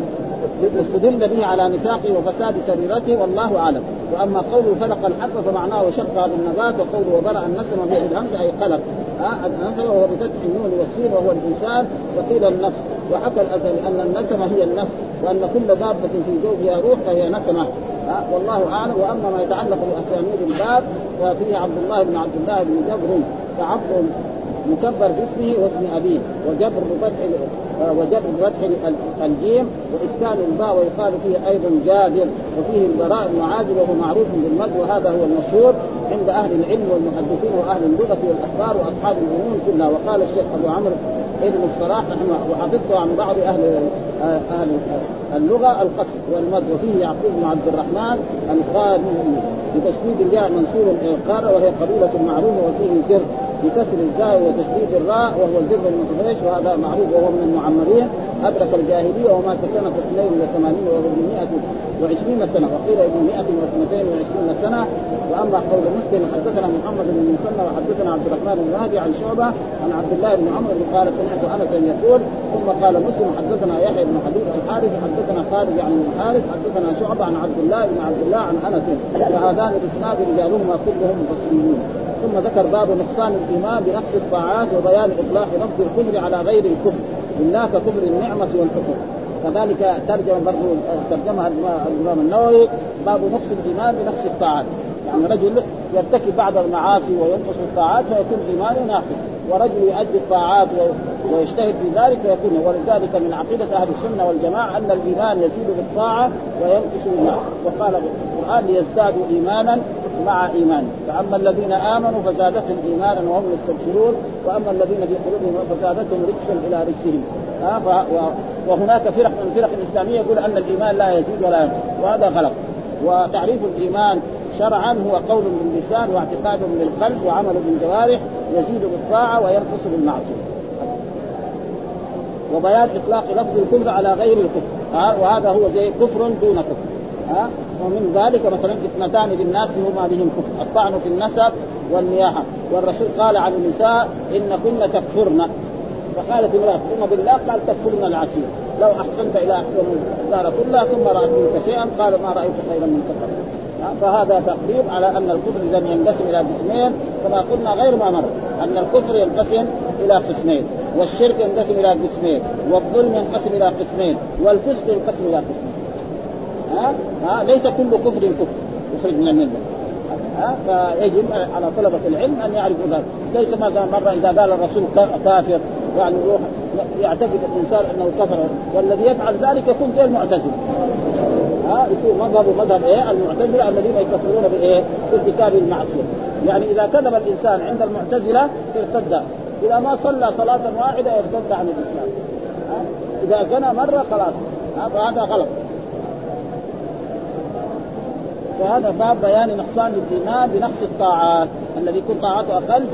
استدل به على نفاقه وفساد سريرته والله أعلم. وأما قوله فلق الحب فمعناه شق بالنبات وقوله وبرأ النسم به الهمز أي قلق. ها النسم وهو بفتح النون والسين وهو الإنسان وقيل النفس. وحكى الأزل أن النسمه هي النفس وأن كل دابة في زوجها روح فهي نسمة. والله أعلم. وأما ما يتعلق باسانيد الباب ففيه عبد الله بن عبد الله بن جبر فعبد مكبر باسمه واسم أبيه وجبر بفتح وجبر بفتح الجيم وإسكان الباء ويقال فيه أيضا جابر وفيه البراء بن عازب وهو معروف بالمد وهذا هو المشهور عند أهل العلم والمحدثين وأهل اللغة والأخبار وأصحاب الفنون كلها. وقال الشيخ أبو عمرو ابن الصلاح نحن وحفظته عن بعض أهل أهل اللغة القصر والمد وفيه يعقوب بن عبد الرحمن القانوني بتشديد الجاء منصور القاره وهي قبيلة معروفة وفيه سر بكسر الزاء وتشديد الراء وهو زر بن وهذا معروف وهو من المعمرين أدرك الجاهلية ومات سنه 82 وهو ابن 120 سنة وقيل ابن 122 سنة. وأما قول مسلم حدثنا محمد بن مسلم وحدثنا عبد الرحمن بن مهدي عن شعبة عن عبد الله بن عمر قال سمعت أنس يقول ثم قال مسلم حدثنا يحيى بن حبيب الحارث حدثنا خالد بن الحارث حدثنا شعبة عن عبد الله بن عبد الله عن أنس فهذان الإسناد رجالهما كلهم مفسرين ثم ذكر باب نقصان الإيمان بنقص الطاعات وبيان إطلاق لفظ الكفر على غير الكفر. الا ككفر النعمة والكفر كذلك ترجم برضه ترجمها الامام النووي باب نقص الإيمان بنقص الطاعات. يعني رجل يرتكب بعض المعاصي وينقص الطاعات فيكون إيمانه ناقص ورجل يؤدي الطاعات ويجتهد في ذلك فيكون ولذلك من عقيدة أهل السنة والجماعة أن الإيمان يزيد بالطاعة وينقص بالمعصيه وقال القرآن ليزدادوا إيمانا مع إيمان. فأما الذين آمنوا فزادتهم إيمانا وهم يستبشرون وأما الذين في قلوبهم فزادتهم رجسا إلى رجسهم. وهناك فرق من الفرق الإسلامية يقول أن الإيمان لا يزيد ولا ينقص وهذا غلط. وتعريف الإيمان شرعا هو قول باللسان واعتقاد بالقلب وعمل بالجوارح يزيد بالطاعة وينقص بالمعصية. وبيان إطلاق لفظ الكفر على غير الكفر. وهذا هو زي كفر دون كفر. ها؟ ومن ذلك مثلا اثنتان للناس هما بهم كفر. الطعن في النسب والنياحه والرسول قال عن النساء إن كن تكفرن. فقالت امرأة ثم بالله؟ قال تكفرن العشير. لو أحسنت إلى الدار كلها ثم رأت منك شيئا قال ما رأيت خيرا من كفر فهذا تقريب على أن الكفر اذا ينقسم إلى قسمين كما قلنا غير ما مر. أن الكفر ينقسم إلى قسمين والشرك ينقسم إلى قسمين والظلم ينقسم إلى قسمين والفسق ينقسم إلى قسمين. ها؟ ها؟ ليس كل كفر كفر. يخرج من الملة. ها؟ فيجب على طلبة العلم أن يعرفوا ذلك. ليس مثلا مرة إذا قال الرسول كافر يعني يروح يعتقد الإنسان أنه كفر والذي يفعل ذلك يكون زي المعتزله ها؟ يكون مذهب مذهب إيه؟ المعتزلة الذين يكفرون بإيه؟ بارتكاب المعصية. يعني إذا كذب الإنسان عند المعتزلة ارتد. إذا ما صلى صلاة واحدة يرتد عن الإسلام؟ إذا زنى مرة خلاص. فهذا غلط. وهذا باب بيان نقصان الايمان بنقص الطاعات الذي يكون طاعته أقل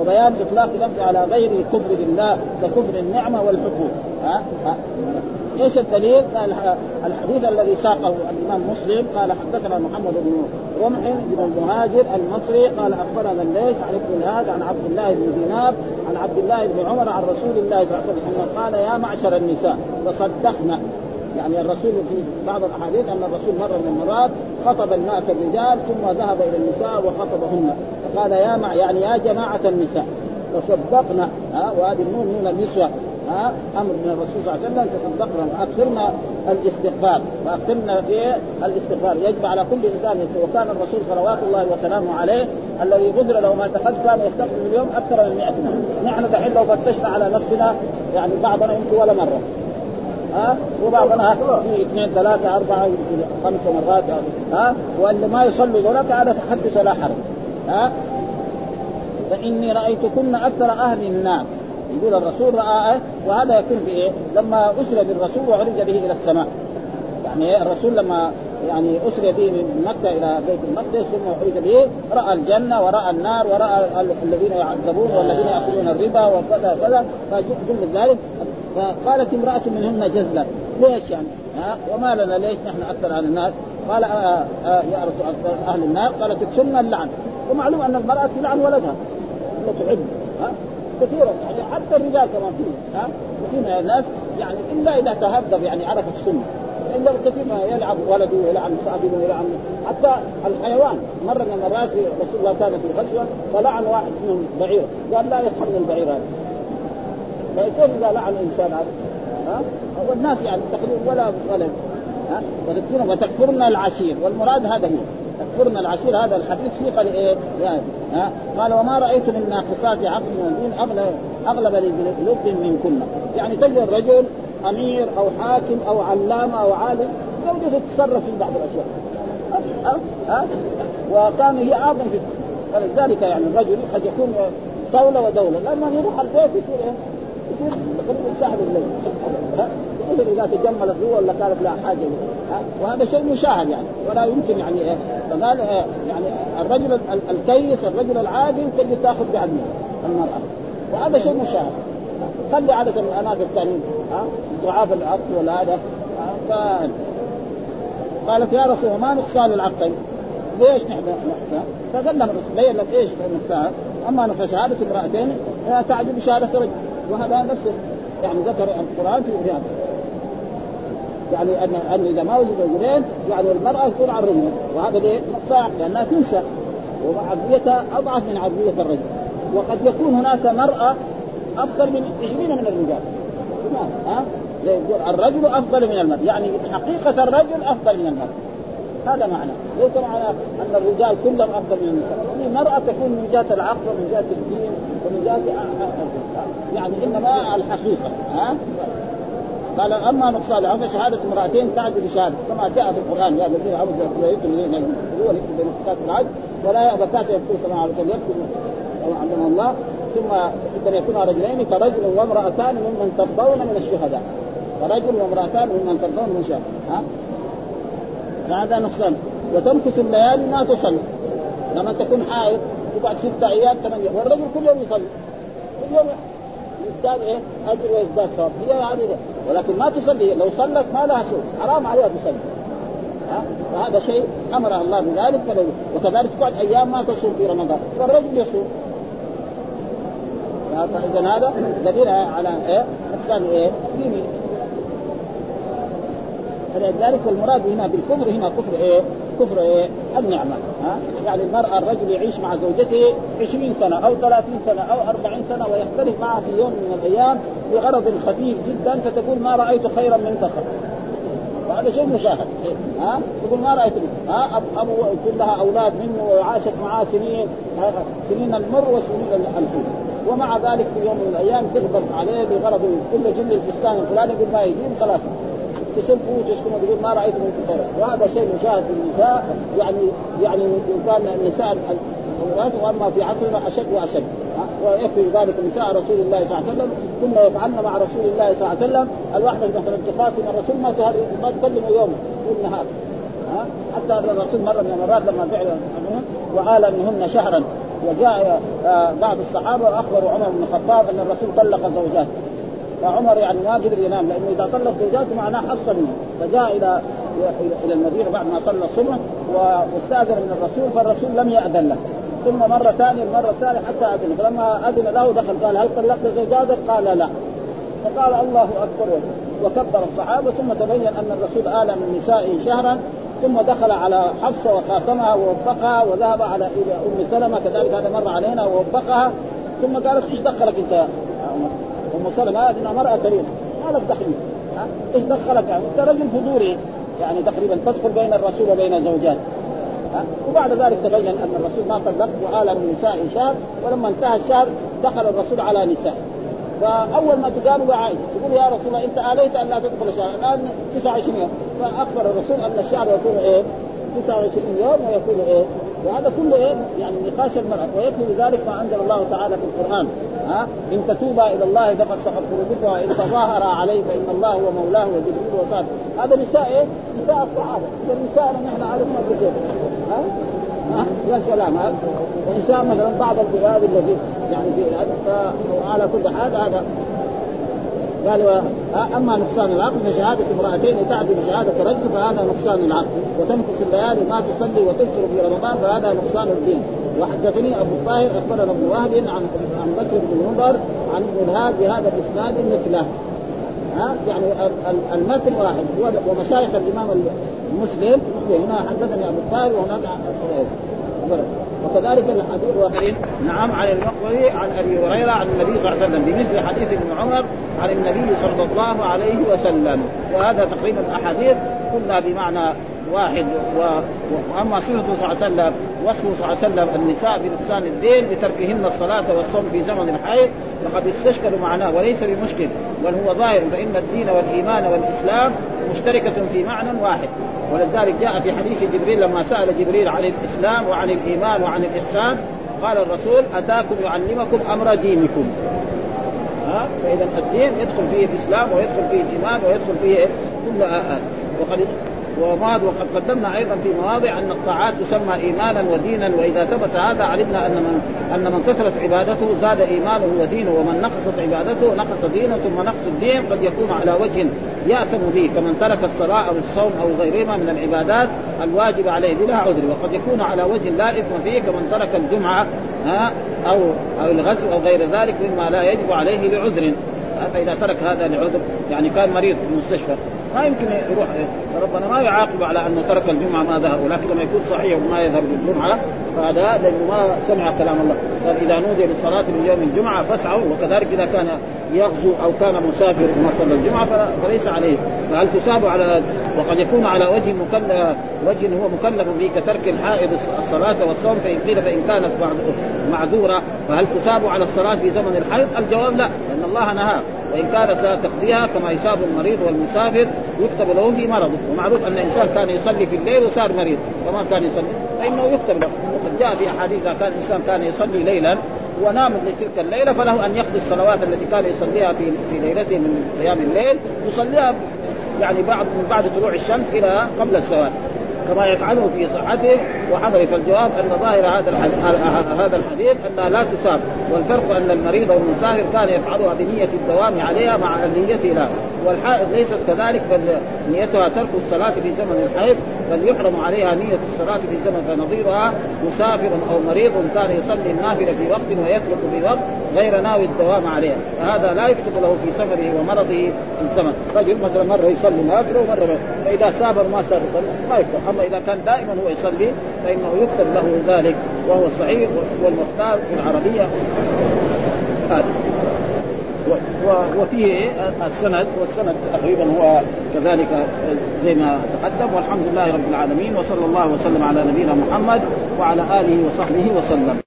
وبيان إطلاق اللفظ على غير الكفر بالله ككفر النعمة والحقوق ها؟ ها؟ إيش الدليل؟ قال الحديث الذي ساقه الإمام مسلم قال حدثنا محمد بن رمح بن المهاجر المصري قال أخبرنا الليث عن ابن الهاد عن عبد الله بن دينار عن عبد الله بن عمر عن رسول الله صلى الله عليه وسلم قال يا معشر النساء تصدقنا يعني الرسول في بعض الأحاديث أن الرسول مره من المرات خطب الناس الرجال ثم ذهب إلى النساء وخطبهن. فقال يا مع يعني يا جماعة النساء تصدقنا ها وهذه النون من النسوة ها أمر من الرسول صلى الله عليه وسلم تصدقنا وأكثرنا الاستغفار وأكثرنا في الاستغفار. يجب على كل إنسان وكان الرسول صلوات الله وسلامه عليه الذي غفر له ما تقدم كان يستغفر اليوم أكثر من 100 مرة. نحن دحين لو فتشنا على نفسنا يعني بعضنا يمكن ولا مرة. ها؟ وبعضنا في اثنين ثلاثة أربعة يمكن خمس مرات. ها؟ واللي ما يصلوا ذولاك هذا تحدث ولا حرج. ها؟ فإني رأيتكن أكثر أهل النار يقول الرسول رأى وهذا يكون في إيه؟ لما أسري بالرسول وعرج به إلى السماء. يعني الرسول لما يعني أسري به من مكة إلى بيت المقدس ثم اخرج به رأى الجنة ورأى النار ورأى الذين يعذبون والذين يأكلون الربا وكذا كذا فجل ذلك فقالت امرأة منهن جزلا ليش يعني؟ ها؟ وما لنا ليش نحن أكثر أهل النار؟ قال آه آه يا رسول أهل النار؟ قالت تكسرنا اللعن. ومعلوم أن المرأة تلعن ولدها. تعد. ها؟ كثيرا يعني حتى الرجال كمان فيه ها؟ كثير من الناس يعني إلا إذا تهذب يعني عرف السنة إلا كثير ما يلعب ولده ويلعن صاحبه ويلعن. حتى الحيوان. مرة من المرات رسول الله كان في غزوه فلعن واحد منهم بعير قال لا يفهم البعير هذا. فكيف إذا لعن انسان هذا؟ ها؟ والناس يعني تقريبا ولا ولا ها وتكفرنا العشير والمراد هذا هو تكفرنا العشير هذا الحديث سيق لايه؟ يعني ها قال وما رأيت من ناقصات عقل ودين اغلب أغلب لذنوب منكن يعني تجد الرجل أمير أو حاكم أو علامة أو عالم زوجته تتصرف في بعض الأشياء ها وكان هي أعظم في فلذلك يعني الرجل قد يكون دوله ودولة لما يروح البيت يصير؟ يصير تقريبا ساعد الليل ها؟ مثل إذا تجملت هو ولا كانت لها حاجة ها؟ وهذا شيء مشاهد يعني. ولا يمكن يعني إيه؟ فقال إيه؟ يعني الرجل الكيس الرجل العادل تجد تاخذ بعدمه المرأة. وهذا شيء مشاهد. خلي عادة من الأماكن الثانيين ها؟ ضعاف العقل ولا هذا. ف... قالت يا رسول ما نقصان العقل. ليش نحن؟ نقصان؟ فقال لهم بين لك إيش النقصان؟ أما فشهادة امرأتين تعجب بشهادة رجل. وهذا نفسه. يعني ذكر القرآن في هذا. يعني ان أن إذا ما وجد رجلين يعني المرأة تكون على الرجل وهذا ليه؟ نقصان لأنها تنسى. وعقليتها أضعف من عقليه الرجل. وقد يكون هناك مرأة أفضل من 20 من الرجال. ها؟ الرجل أفضل من المرء يعني حقيقة الرجل أفضل من المرء هذا معنى. ليس معنى أن الرجال كلهم أفضل من النساء. يعني المرأة تكون من جهة العقل ومن جهة الدين ومن جهة يعني إنما الحقيقة ها؟ قال أما نقصان فشهاده امرأتين تعد بشهادة كما جاء في القرآن يا الذين عبدوا يكتب هو يكتب بين العدل ولا يأبى كاتب يكتب كما علمكم يكتب علمه الله ثم اذا يكون رجلين فرجل وامرأتان ممن ترضون من الشهداء. فرجل وامرأتان ممن ترضون من الشهداء ها؟ فهذا نقصان. وتمكث الليالي ما تصلي لما تكون حائض تقعد ستة أيام ثمانية والرجل كل يوم يصلي. كل يوم. يزداد إيه؟ أجر ويزداد ثواب هي هذه. ولكن ما تصلي. لو صلت ما لها سوء. حرام عليها تصلي. فهذا شيء أمر الله بذلك. وكذلك تقعد أيام ما تصوم في رمضان. فالرجل يصوم. فاذا هذا دليل على إيه؟ نقصان إيه؟ ديني. فلذلك المراد هنا بالكفر؟ هنا كفر إيه؟ كفر إيه؟ النعمة ها؟ يعني المرأة الرجل يعيش مع زوجته 20 سنة أو 30 سنة أو 40 سنة ويختلف معها في يوم من الأيام بغرض خفيف جدا فتقول ما رأيت خيرا منك خير وهذا شيء مشاهد ها؟ تقول ما رأيت ها؟ أبو يكون لها أولاد منه وعاشت معاه سنين سنين المر وسنين الحين ومع ذلك في يوم من الأيام تغضب عليه بغرض كل جن الفستان الفلاني يقول ما يجيب خلاص. تسبه وتشتمه تقول ما رأيت منك خيرا وهذا شيء مشاهد في النساء يعني يعني ان كان النساء الامهات وأما في عقلنا أشد وأشد. ويكفي ذلك نساء رسول الله صلى الله عليه وسلم كنا يفعلن مع رسول الله صلى الله عليه وسلم. الواحدة مثلا تخاصم الرسول ما ما تكلمه يوم طول نهار. ها؟ حتى الرسول مره من المرات لما فعل وآل منهن شهرا. وجاء بعض الصحابة وأخبروا عمر بن الخطاب أن الرسول طلق زوجاته فعمر يعني ما قدر ينام لأنه إذا طلق زوجاته معناه حصل منه. فجاء إلى إلى المدينة بعد ما صلى الصبح واستأذن من الرسول فالرسول لم يأذن له. ثم مرة ثانية المرة الثانية حتى أذن. فلما أذن له دخل قال هل طلقت زوجاتك؟ قال لا. فقال الله أكبر. وكبر الصحابة ثم تبين أن الرسول آل من نسائه شهرا. ثم دخل على حفصة وخاصمها ووفقها وذهب على إلى أم سلمة كذلك هذا مر علينا ووفقها. ثم قالت إيش دخلك أنت يا عمر؟ ام سلمه هذه امراه كريمة. ما لك دخل. ها؟ إيش دخلك؟ أنت رجل فضولي. يعني تقريبا تدخل بين الرسول وبين زوجات ها؟ وبعد ذلك تبين أن الرسول ما طلق وآل من نساء شهر ولما انتهى الشهر دخل الرسول على نساء. فأول ما تقابل عائشة. تقول يا رسول الله أنت آليت أن لا تدخل الشهر الآن 29 يوم. فأخبر الرسول أن الشهر يكون إيه؟ 29 يوم ويكون إيه؟ وهذا كله إيه؟ يعني نقاش المرأة. ويكفي بذلك ما أنزل الله تعالى في القرآن. ها؟ إن تتوبا إلى الله فقد سقط قلوبكما وإن تظاهر عليه فان الله هو مولاه وجبريل وصالح هذا نساء إيه؟ نساء الصحابة. إذا نساء نحن عرفنا بكيف ها؟ ها؟ يا سلام. هذا ونساء مثلا بعض البلاد التي يعني في فعلى كل حال هذا قال أما نقصان العقل فشهاده امرأتين تعدل شهادة رجل فهذا نقصان العقل وتمكث الليالي ما تصلي وتكثر في رمضان فهذا نقصان الدين. وحدثني أبو الطاهر أخبرنا ابن وهب عن عن بكر بن نضر عن ابن بهذا الإسناد مثله. ها؟ يعني المتن واحد. ومشايخ الإمام المسلم هنا حدثني أبو الطاهر وهناك وكذلك الحديث الاخرين نعم عن المقبري عن أبي هريرة عن النبي صلى الله عليه وسلم بمثل حديث ابن عمر عن النبي صلى الله عليه وسلم. وهذا تقريبا أحاديث كلها بمعنى واحد. و... وأما صفته صلى الله عليه وسلم وصفه صلى الله عليه وسلم النساء بنقصان الدين لتركهن الصلاة والصوم في زمن الحيض فقد استشكلوا معناه وليس بمشكل بل هو ظاهر فإن الدين والإيمان والإسلام مشتركة في معنى واحد. ولذلك جاء في حديث جبريل لما سأل جبريل عن الإسلام وعن الإيمان وعن الإحسان قال الرسول أتاكم يعلمكم أمر دينكم. ها؟ فإذا الدين يدخل فيه الإسلام ويدخل فيه الإيمان ويدخل فيه كل آآ. وقد وماض وقد قدمنا أيضا في مواضع أن الطاعات تسمى إيمانا ودينا وإذا ثبت هذا علمنا أن من أن من كثرت عبادته زاد إيمانه ودينه ومن نقصت عبادته نقص دينه ثم نقص الدين قد يكون على وجه ياثم به كمن ترك الصلاة أو الصوم أو غيرهما من العبادات الواجب عليه بلا عذر وقد يكون على وجه لا إثم فيه كمن ترك الجمعة أو أو الغزو أو غير ذلك مما لا يجب عليه لعذر. فاذا ترك هذا لعذر يعني كان مريض في المستشفى. ما يمكن يروح. ربنا ما يعاقب على أنه ترك الجمعة ما ذهب ولكن لما يكون صحيح وما يذهب للجمعة فهذا لأنه ما سمع كلام الله. قال إذا نودي للصلاة من يوم الجمعة فاسعوا وكذلك إذا كان يغزو أو كان مسافر وما صلى الجمعه فليس عليه. فهل تساب على وقد يكون على وجه مكلف وجه هو مكلف به كترك الحائض الصلاة والصوم فإن قيل فإن كانت معذورة فهل تساب على الصلاة في زمن الحيض؟ الجواب لا لأن الله نهى. وان كانت لا تقضيها كما يصاب المريض والمسافر يكتب له في مرضه. ومعروف أن الانسان كان يصلي في الليل وصار مريض. كما كان يصلي. فإنه يكتب له. وقد جاء في أحاديث كان الانسان كان يصلي ليلا ونام لتلك الليلة فله أن يقضي الصلوات التي كان يصليها في في ليلته من قيام الليل. يصليها يعني بعد من بعد طلوع الشمس إلى قبل الزوال. كما يفعله في صحته وحضر فالجواب أن ظاهر هذا هذا الحديث انها لا تساب والفرق أن المريض والمسافر كان يفعلها بنية الدوام عليها مع النيه لا والحائض ليست كذلك بل نيتها ترك الصلاة في زمن الحيض بل يحرم عليها نية الصلاة في زمن فنظيرها مسافر أو مريض كان يصلي النافلة في وقت ويترك في وقت غير ناوي الدوام عليها فهذا لا يكتب له في سفره ومرضه الزمن. رجل مثلا مرة يصلي نافله ومرة فإذا سافر ما سافر ما يكتب اما إذا كان دائما هو يصلي فإنه يكتب له ذلك وهو الصحيح والمختار في العربية هذا. وفيه السند والسند تقريبا هو كذلك زي ما تقدم والحمد لله رب العالمين وصلى الله وسلم على نبينا محمد وعلى آله وصحبه وسلم.